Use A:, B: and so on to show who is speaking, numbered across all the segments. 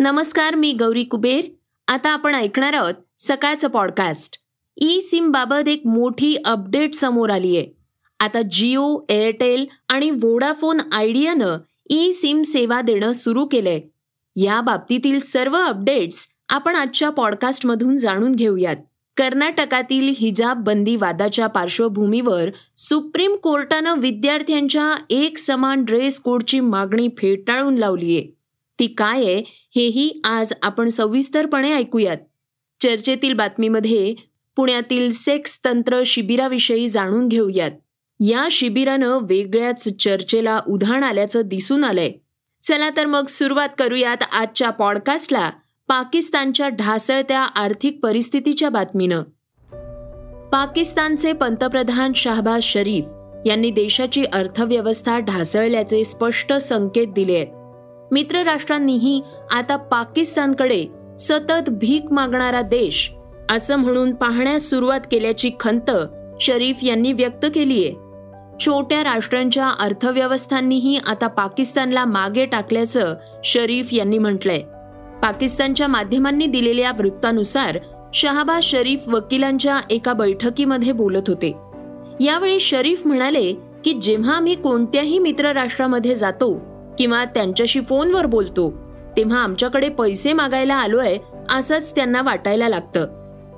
A: नमस्कार मी गौरी कुबेर. आता आपण ऐकणार आहोत सकाळचं पॉडकास्ट ई सिम बाबत एक मोठी अपडेट समोर आली आहे आता जिओ एअरटेल आणि वोडाफोन आयडियानं ई सिम सेवा देणं सुरू केलंय. या बाबतीतील सर्व अपडेट्स आपण आजच्या पॉडकास्टमधून जाणून घेऊयात. कर्नाटकातील हिजाब बंदी वादाच्या पार्श्वभूमीवर सुप्रीम कोर्टानं विद्यार्थ्यांच्या एक समान ड्रेस कोडची मागणी फेटाळून लावलीय. ती काय आहे हेही आज आपण सविस्तरपणे ऐकूयात. चर्चेतील बातमीमध्ये पुण्यातील सेक्स तंत्र शिबिराविषयी जाणून घेऊयात. या शिबिरानं वेगळ्याच चर्चेला उधाण आल्याचं दिसून आलंय. चला तर मग सुरुवात करूयात आजच्या पॉडकास्टला पाकिस्तानच्या ढासळत्या आर्थिक परिस्थितीच्या बातमीनं. पाकिस्तानचे पंतप्रधान शाहबाज शरीफ यांनी देशाची अर्थव्यवस्था ढासळल्याचे स्पष्ट संकेत दिले आहेत मित्र राष्ट्रांनीही आता पाकिस्तानकडे सतत भीक मागणारा देश असं म्हणून पाहण्यास सुरुवात केल्याची खंत शरीफ यांनी व्यक्त केलीय. छोट्या राष्ट्रांच्या अर्थव्यवस्थांनीही आता पाकिस्तानला मागे टाकल्याचं शरीफ यांनी म्हटलंय. पाकिस्तानच्या माध्यमांनी दिलेल्या वृत्तानुसार शहाबाज शरीफ वकिलांच्या एका बैठकीमध्ये बोलत होते. यावेळी शरीफ म्हणाले की जेव्हा आम्ही कोणत्याही मित्र राष्ट्रामध्ये जातो किंवा त्यांच्याशी फोनवर बोलतो तेव्हा आमच्याकडे पैसे मागायला आलोय असंच त्यांना वाटायला लागतं.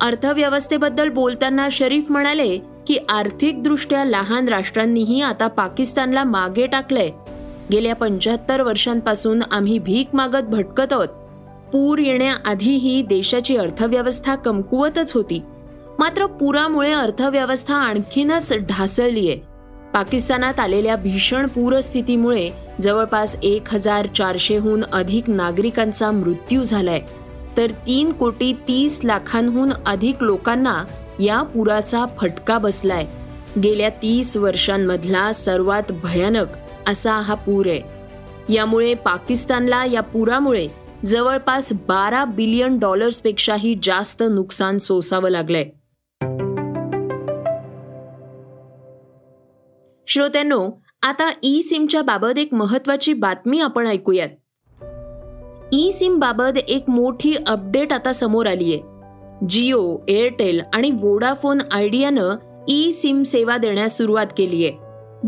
A: अर्थव्यवस्थेबद्दल बोलताना शरीफ म्हणाले की आर्थिकदृष्ट्या लहान राष्ट्रांनीही आता पाकिस्तानला मागे टाकलंय. गेल्या पंच्याहत्तर वर्षांपासून आम्ही भीक मागत भटकत आहोत. पूर येण्याआधीही देशाची अर्थव्यवस्था कमकुवतच होती. मात्र पुरामुळे अर्थव्यवस्था आणखीनच ढासळलीय. पाकिस्तानात आलेल्या भीषण पूरस्थितीमुळे जवळपास एक हजार चारशेहून अधिक नागरिकांचा मृत्यू झालाय. तर तीन कोटी तीस लाखांहून अधिक लोकांना या पुराचा फटका बसलाय. गेल्या तीस वर्षांमधला सर्वात भयानक असा हा पूर आहे. यामुळे पाकिस्तानला या पुरामुळे जवळपास बारा बिलियन डॉलर्सपेक्षाही जास्त नुकसान सोसावं लागलंय. श्रोत्यांनो आता ई सिमच्या बाबत एक महत्वाची बातमी आपण ऐकूयात. ई सिम बाबत एक मोठी अपडेट आता समोर आली आहे जिओ एअरटेल आणि वोडाफोन आयडियानं ई सिम सेवा देण्यास सुरुवात केली आहे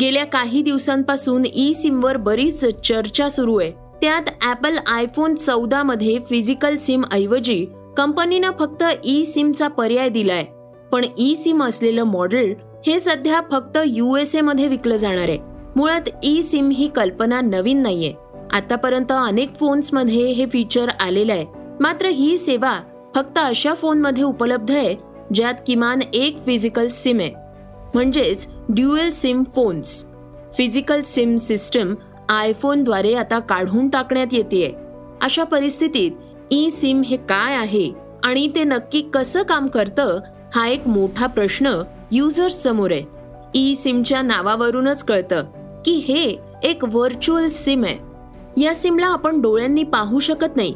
A: गेल्या काही दिवसांपासून ई सिमवर बरीच चर्चा सुरू आहे. त्यात ऍपल आयफोन चौदा मध्ये फिजिकल सिम ऐवजी कंपनीनं फक्त ई सिमचा पर्याय दिलाय. पण ई सिम असलेलं मॉडेल हे सध्या फक्त युएसए मध्ये विकलं जाणार आहे. मुळात ई सिम ही कल्पना नवीन नाहीये. आतापर्यंत अनेक फोन्समध्ये हे फीचर आलेलं आहे. मात्र ही सेवा फक्त अशा फोनमध्ये उपलब्ध आहे ज्यात किमान एक फिजिकल सिम आहे. म्हणजेच dual SIM phones physical SIM system आयफोनद्वारे आता काढून टाकण्यात येते अशा परिस्थितीत ई सिम हे काय आहे आणि ते नक्की कसं काम करतं हा एक मोठा प्रश्न युजर्स समोर आहे. ई सिमच्या नावावरूनच कळतं की हे एक व्हर्च्युअल सिम आहे. या सिमला आपण डोळ्यांनी पाहू शकत नाही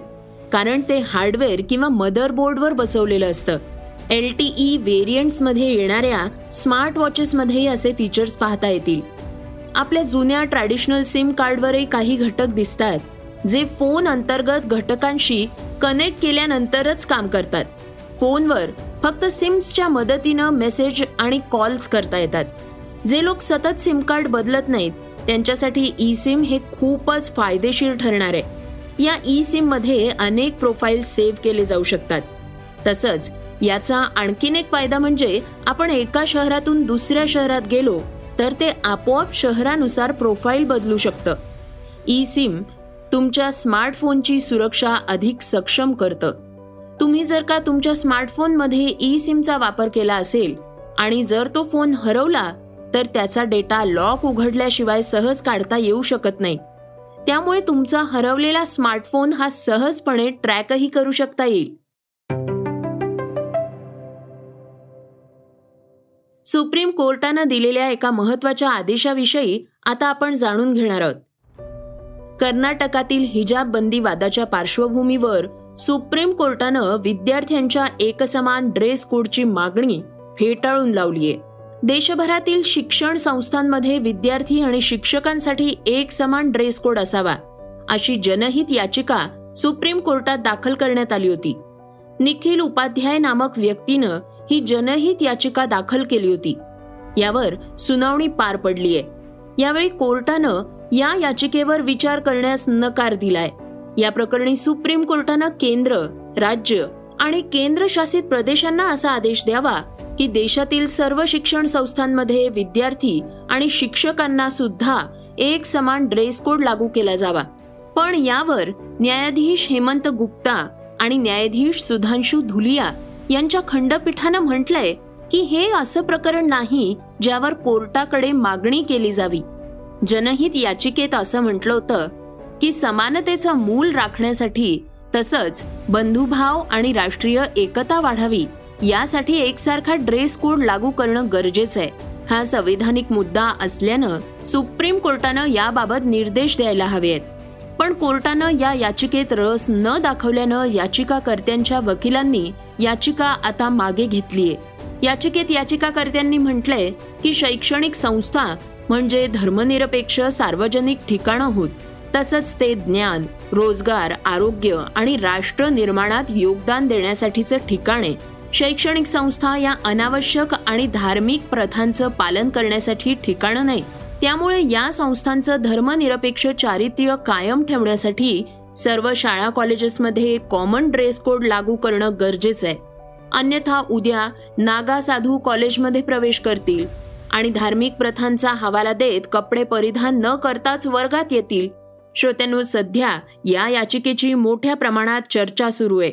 A: कारण ते हार्डवेअर किंवा मदरबोर्डवर बसवलेलं असतं. एल टी ई व्हेरियंट्समध्ये येणाऱ्या स्मार्ट वॉचेसमध्येही असे फीचर्स पाहता येतील. आपल्या जुन्या ट्रॅडिशनल सिम कार्डवरही काही घटक दिसतात जे फोन अंतर्गत घटकांशी कनेक्ट केल्यानंतरच काम करतात. फोनवर फक्त सिम्सच्या मदतीनं मेसेज आणि कॉल्स करता येतात. जे लोक सतत सिम कार्ड बदलत नाहीत त्यांच्यासाठी ई सिम हे खूपच फायदेशीर ठरणार आहे. या ई सिममध्ये अनेक प्रोफाईल सेव्ह केले जाऊ शकतात. तसंच याचा आणखीन एक फायदा म्हणजे आपण एका शहरातून दुसऱ्या शहरात गेलो तर ते आपोआप शहरानुसार प्रोफाईल बदलू शकतं. ई सिम तुमच्या स्मार्टफोनची सुरक्षा अधिक सक्षम करतं. तुम्ही जर का तुमच्या स्मार्टफोनमध्ये ई सिमचा वापर केला असेल आणि जर तो फोन हरवला तर त्याचा डेटा लॉक उघडल्याशिवाय सहज काढता येऊ शकत नाही. त्यामुळे तुमचा हरवलेला स्मार्टफोन हा सहजपणे ट्रॅकही करू शकता येईल. सुप्रीम कोर्टानं दिलेल्या एका महत्त्वाच्या आदेशाविषयी आता आपण जाणून घेणार आहोत. कर्नाटकातील हिजाब बंदी वादाच्या पार्श्वभूमीवर सुप्रीम कोर्टानं विद्यार्थ्यांच्या एकसमान ड्रेस कोडची मागणी फेटाळून लावलीय देशभरातील शिक्षण संस्थांमध्ये विद्यार्थी आणि शिक्षकांसाठी एक समान ड्रेस कोड असावा अशी जनहित याचिका सुप्रीम कोर्टात दाखल करण्यात आली होती. निखिल उपाध्याय नामक व्यक्तीनं ही जनहित याचिका दाखल केली होती. यावर सुनावणी पार पडलीय. यावेळी कोर्टानं या याचिकेवर विचार करण्यास नकार दिलाय. या प्रकरणी सुप्रीम कोर्टानं केंद्र राज्य आणि केंद्रशासित प्रदेशांना असा आदेश द्यावा की देशातील सर्व शिक्षण संस्थांमध्ये विद्यार्थी आणि शिक्षकांना सुद्धा एक समान ड्रेस कोड लागू केला जावा. पण यावर न्यायाधीश हेमंत गुप्ता आणि न्यायाधीश सुधांशु धुलिया यांच्या खंडपीठानं म्हटलंय की हे असं प्रकरण नाही ज्यावर कोर्टाकडे मागणी केली जावी. जनहित याचिकेत असं म्हटलं होतं की समानतेचा मूल राखण्यासाठी तसंच बंधुभाव आणि राष्ट्रीय एकता वाढावी. यासाठी एकसारखा ड्रेस कोड लागू करणं गरजेचं आहे हा संविधानिक मुद्दा असल्यानं सुप्रीम कोर्टानं याबाबत निर्देश द्यायला हवेत. पण कोर्टानं या याचिकेत रस न दाखवल्यानं याचिकाकर्त्यांच्या वकिलांनी याचिका आता मागे घेतलीय. याचिकेत याचिकाकर्त्यांनी म्हटलंय की शैक्षणिक संस्था म्हणजे धर्मनिरपेक्ष सार्वजनिक ठिकाणं होत. तसंच ते ज्ञान रोजगार आरोग्य आणि राष्ट्र निर्माणात योगदान देण्यासाठीचं ठिकाण आहे. शैक्षणिक संस्था या अनावश्यक आणि धार्मिक प्रथांचं पालन करण्यासाठी ठिकाणं नाही. त्यामुळे या संस्थांचं धर्मनिरपेक्ष चारित्र्य कायम ठेवण्यासाठी सर्व शाळा कॉलेजेसमध्ये कॉमन ड्रेस कोड लागू करणं गरजेचं आहे. अन्यथा उद्या नागा साधू कॉलेजमध्ये प्रवेश करतील आणि धार्मिक प्रथांचा हवाला देत कपडे परिधान न करताच वर्गात येतील. श्रोत्यांनो सध्या या याचिकेची मोठ्या प्रमाणात चर्चा सुरू आहे.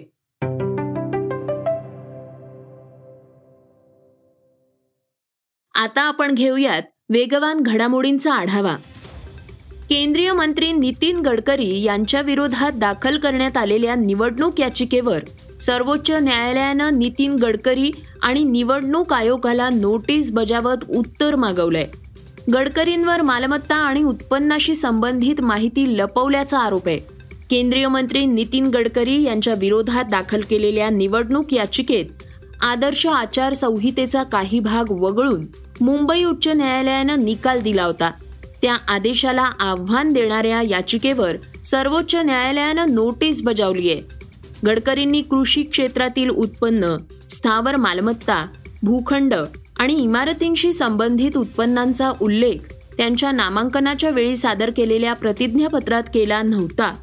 A: आता आपण घेऊयात वेगवान घडामोडींचा आढावा. केंद्रीय मंत्री नितीन गडकरी यांच्या विरोधात दाखल करण्यात आलेल्या निवडणूक याचिकेवर सर्वोच्च न्यायालयानं नितीन गडकरी आणि निवडणूक आयोगाला नोटीस बजावत उत्तर मागवलंय. गडकरींवर मालमत्ता आणि उत्पन्नाशी संबंधित माहिती लपवल्याचा आरोप आहे. केंद्रीय मंत्री नितीन गडकरी यांच्या विरोधात दाखल केलेल्या निवडणूक याचिकेत आदर्श आचारसंहितेचा काही भाग वगळून मुंबई उच्च न्यायालयानं निकाल दिला होता. त्या आदेशाला आव्हान देणाऱ्या याचिकेवर सर्वोच्च न्यायालयानं नोटीस बजावली आहे. गडकरींनी कृषी क्षेत्रातील उत्पन्न स्थावर मालमत्ता भूखंड आणि इमारतींशी संबंधित उत्पन्नांचा उल्लेख त्यांच्या नामांकनाच्या वेळी सादर केलेल्या प्रतिज्ञापत्रात केला नव्हता.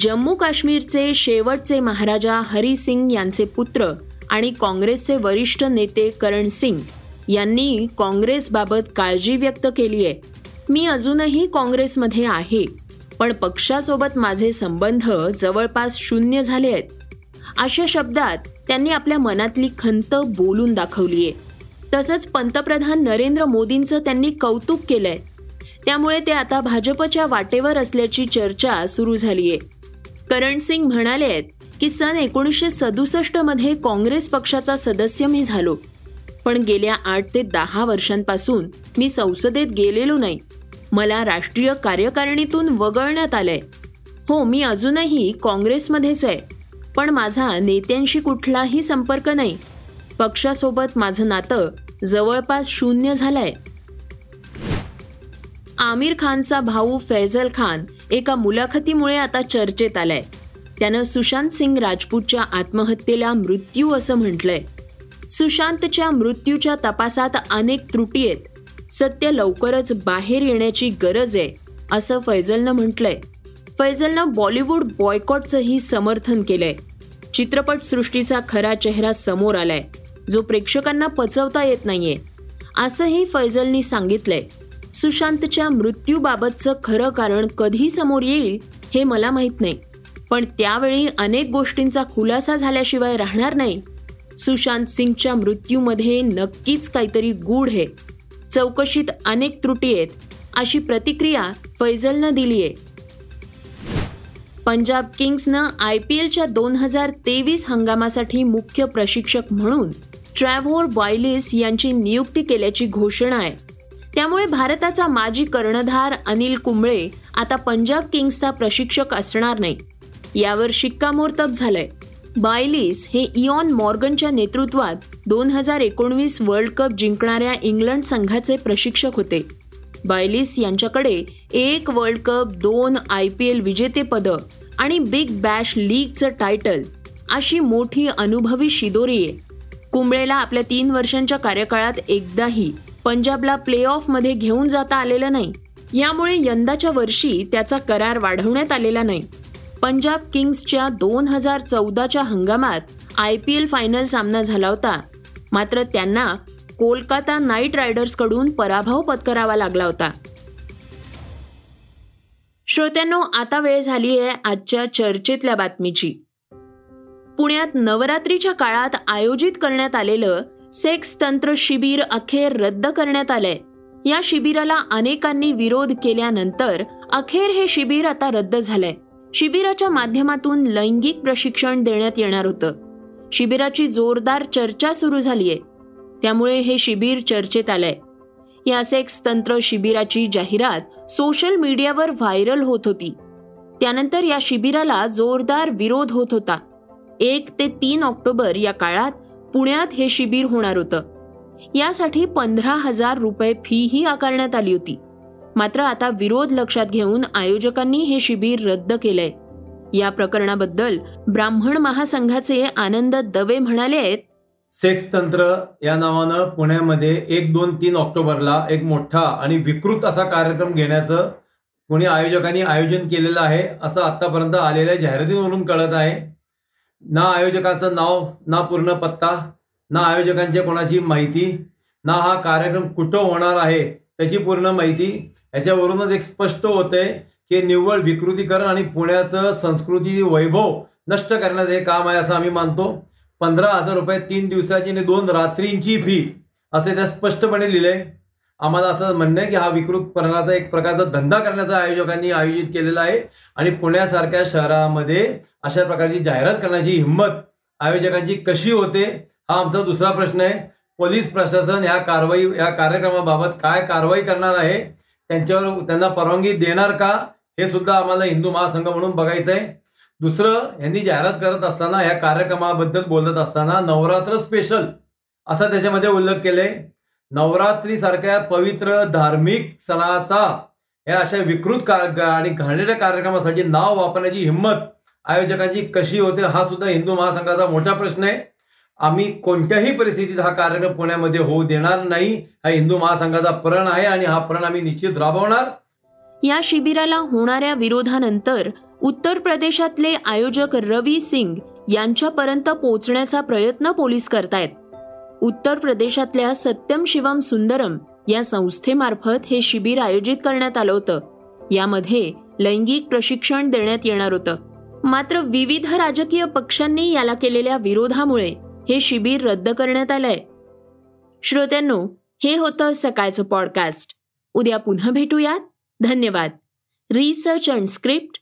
A: जम्मू काश्मीरचे शेवटचे महाराजा हरी सिंग यांचे पुत्र आणि काँग्रेसचे वरिष्ठ नेते करण सिंग यांनी काँग्रेसबाबत काळजी व्यक्त केली आहे. मी अजूनही काँग्रेसमध्ये आहे पण पक्षासोबत माझे संबंध जवळपास शून्य झाले आहेत. अशा शब्दात त्यांनी आपल्या मनातली खंत बोलून दाखवलीये. तसंच पंतप्रधान नरेंद्र मोदींचं त्यांनी कौतुक केलंय. त्यामुळे ते आता भाजपच्या वाटेवर असल्याची चर्चा सुरू झालीय. करण सिंग म्हणाले आहेत की सन एकोणीसशे सदुसष्टमध्ये काँग्रेस पक्षाचा सदस्य मी झालो. पण गेल्या आठ ते दहा वर्षांपासून मी संसदेत गेलेलो नाही. मला राष्ट्रीय कार्यकारिणीतून वगळण्यात आलंय. हो मी अजूनही काँग्रेसमध्येच आहे. पण माझा नेत्यांशी कुठलाही संपर्क नाही. पक्षासोबत माझं नातं जवळपास शून्य झालंय. आमिर खानचा भाऊ फैजल खान एका मुलाखतीमुळे आता चर्चेत आलाय. त्यानं सुशांत सिंग राजपूतच्या आत्महत्येला मृत्यू असं म्हटलंय. सुशांतच्या मृत्यूच्या तपासात अनेक त्रुटी आहेत. सत्य लवकरच बाहेर येण्याची गरज आहे असं फैजलनं म्हटलंय. फैजलनं बॉलिवूड बॉयकॉटचंही समर्थन केलंय. चित्रपट सृष्टीचा खरा चेहरा समोर आलाय. जो प्रेक्षकांना पचवता येत नाहीये. असंही फैजलनी सांगितलंय. सुशांतच्या मृत्यूबाबतचं खरं कारण कधी समोर येईल हे मला माहीत नाही. पण त्यावेळी अनेक गोष्टींचा खुलासा झाल्याशिवाय राहणार नाही. सुशांत सिंगच्या मृत्यूमध्ये नक्कीच काहीतरी गूढ आहे. चौकशीत अनेक त्रुटी आहेत अशी प्रतिक्रिया फैजलनं दिली आहे पंजाब किंग्सनं आय पी एलच्या दोन हजार तेवीस हंगामासाठी मुख्य प्रशिक्षक म्हणून ट्रॅव्होर बॉयलिस यांची नियुक्ती केल्याची घोषणा आहे. त्यामुळे भारताचा माजी कर्णधार अनिल कुंबळे आता पंजाब किंग्सचा प्रशिक्षक असणार नाही. यावर शिक्कामोर्तब झालंय. बायलिस हे इयॉन मॉर्गनच्या नेतृत्वात दोन हजार एकोणवीस वर्ल्ड कप जिंकणाऱ्या इंग्लंड संघाचे प्रशिक्षक होते. बायलिस यांच्याकडे एक वर्ल्ड कप दोन आय पी एल विजेतेपदं आणि बिग बॅश लीगचं टायटल अशी मोठी अनुभवी शिदोरी आहे. कुंबळेला आपल्या तीन वर्षांच्या कार्यकाळात एकदाही पंजाबला प्ले ऑफमध्ये घेऊन जाता आलेलं नाही. यामुळे यंदाच्या वर्षी त्याचा करार वाढवण्यात आलेला नाही. पंजाब किंग्सच्या दोन हजार चौदाच्या हंगामात आय पी एल फायनल सामना झाला होता. मात्र त्यांना कोलकाता नाईट रायडर्सकडून पराभव पत्करावा लागला होता. श्रोत्यांनो आता वेळ झाली आहे आजच्या चर्चेतल्या बातमीची. पुण्यात नवरात्रीच्या काळात आयोजित करण्यात आलेलं सेक्स तंत्र शिबिर अखेर रद्द करण्यात आलंय. या शिबिराला अनेकांनी विरोध केल्यानंतर अखेर हे शिबिर आता रद्द झालंय. शिबिराच्या माध्यमातून लैंगिक प्रशिक्षण देण्यात येणार होतं. शिबिराची जोरदार चर्चा सुरू झालीय. त्यामुळे हे शिबिर चर्चेत आलंय. या सेक्स तंत्र शिबिराची जाहिरात सोशल मीडियावर व्हायरल होत होती. त्यानंतर या शिबिराला जोरदार विरोध होत होता. एक ते तीन ऑक्टोबर या काळात पुण्यात हे शिबिर होणार होतं. यासाठी पंधरा हजार रुपये फीही आकारण्यात आली होती. मात्र आता विरोध लक्षात घेऊन आयोजकांनी हे शिबिर रद्द केलंय. या प्रकरणाबद्दल ब्राह्मण महासंघाचे आनंद दवे म्हणाले आहेत.
B: सेक्स तंत्र या नावानं पुण्यामध्ये एक दोन तीन ऑक्टोबरला एक मोठा आणि विकृत असा कार्यक्रम घेण्याचं पुणे आयोजकांनी आयोजन केलेलं आहे असं आत्तापर्यंत आलेल्या जाहिरातीवरून कळत आहे. ना आयोजकाचं नाव ना पूर्ण पत्ता ना आयोजकांच्या कोणाची माहिती ना हा कार्यक्रम कुठं होणार आहे त्याची पूर्ण माहिती याच्यावरूनच एक स्पष्ट होते की निव्वळ विकृतीकरण आणि पुण्याचं संस्कृती वैभव नष्ट करण्याचं हे काम आहे असं आम्ही मानतो. पंधरा हजार रुपये तीन दिवसाची आणि दोन रात्रींची फी असे त्या स्पष्टपणे लिहिले आम्हाला असं म्हणणं आहे की हा विकृतपणाचा एक प्रकारचा धंदा करण्याचा आयोजकांनी आयोजित केलेला आहे. आणि पुण्यासारख्या शहरामध्ये अशा प्रकारची जाहिरात करण्याची हिंमत आयोजकांची कशी होते हा आमचा दुसरा प्रश्न आहे. पोलीस प्रशासन या कारवाई या कार्यक्रमाबाबत काय कारवाई करणार आहे त्यांच्यावर त्यांना परवानगी देणार का हे सुद्धा आम्हाला हिंदू महासंघ म्हणून बघायचं आहे दुसरं यांनी जाहिरात करत असताना या कार्यक्रमाबद्दल बोलत असताना नवरात्र स्पेशल असा त्याच्यामध्ये उल्लेख केले नवरात्री सारख्या पवित्र धार्मिक सणाचा या अशा विकृत आणि घाणेऱ्या कार्यक्रमासाठी नाव वापरण्याची हिंमत आयोजकांची कशी होते हा सुद्धा हिंदू महासंघाचा मोठा प्रश्न आहे. आम्ही कोणत्याही परिस्थितीत हा कार्यक्रम पुण्यामध्ये होऊ देणार नाही हा हिंदू महासंघाचा प्रण आहे आणि हा प्रण आम्ही निश्चित राबवणार.
A: या शिबिराला होणाऱ्या विरोधानंतर उत्तर प्रदेशातले आयोजक रवी सिंग यांच्यापर्यंत पोहोचण्याचा प्रयत्न पोलीस करतायत. उत्तर प्रदेशातल्या सत्यम शिवम सुंदरम या संस्थेमार्फत हे शिबिर आयोजित करण्यात आलं होतं. यामध्ये लैंगिक प्रशिक्षण देण्यात येणार होतं. मात्र विविध राजकीय पक्षांनी याला केलेल्या विरोधामुळे हे शिबिर रद्द करण्यात आलंय. श्रोत्यांनो हे होतं सकाळचं पॉडकास्ट उद्या पुन्हा भेटूयात. धन्यवाद. Research and script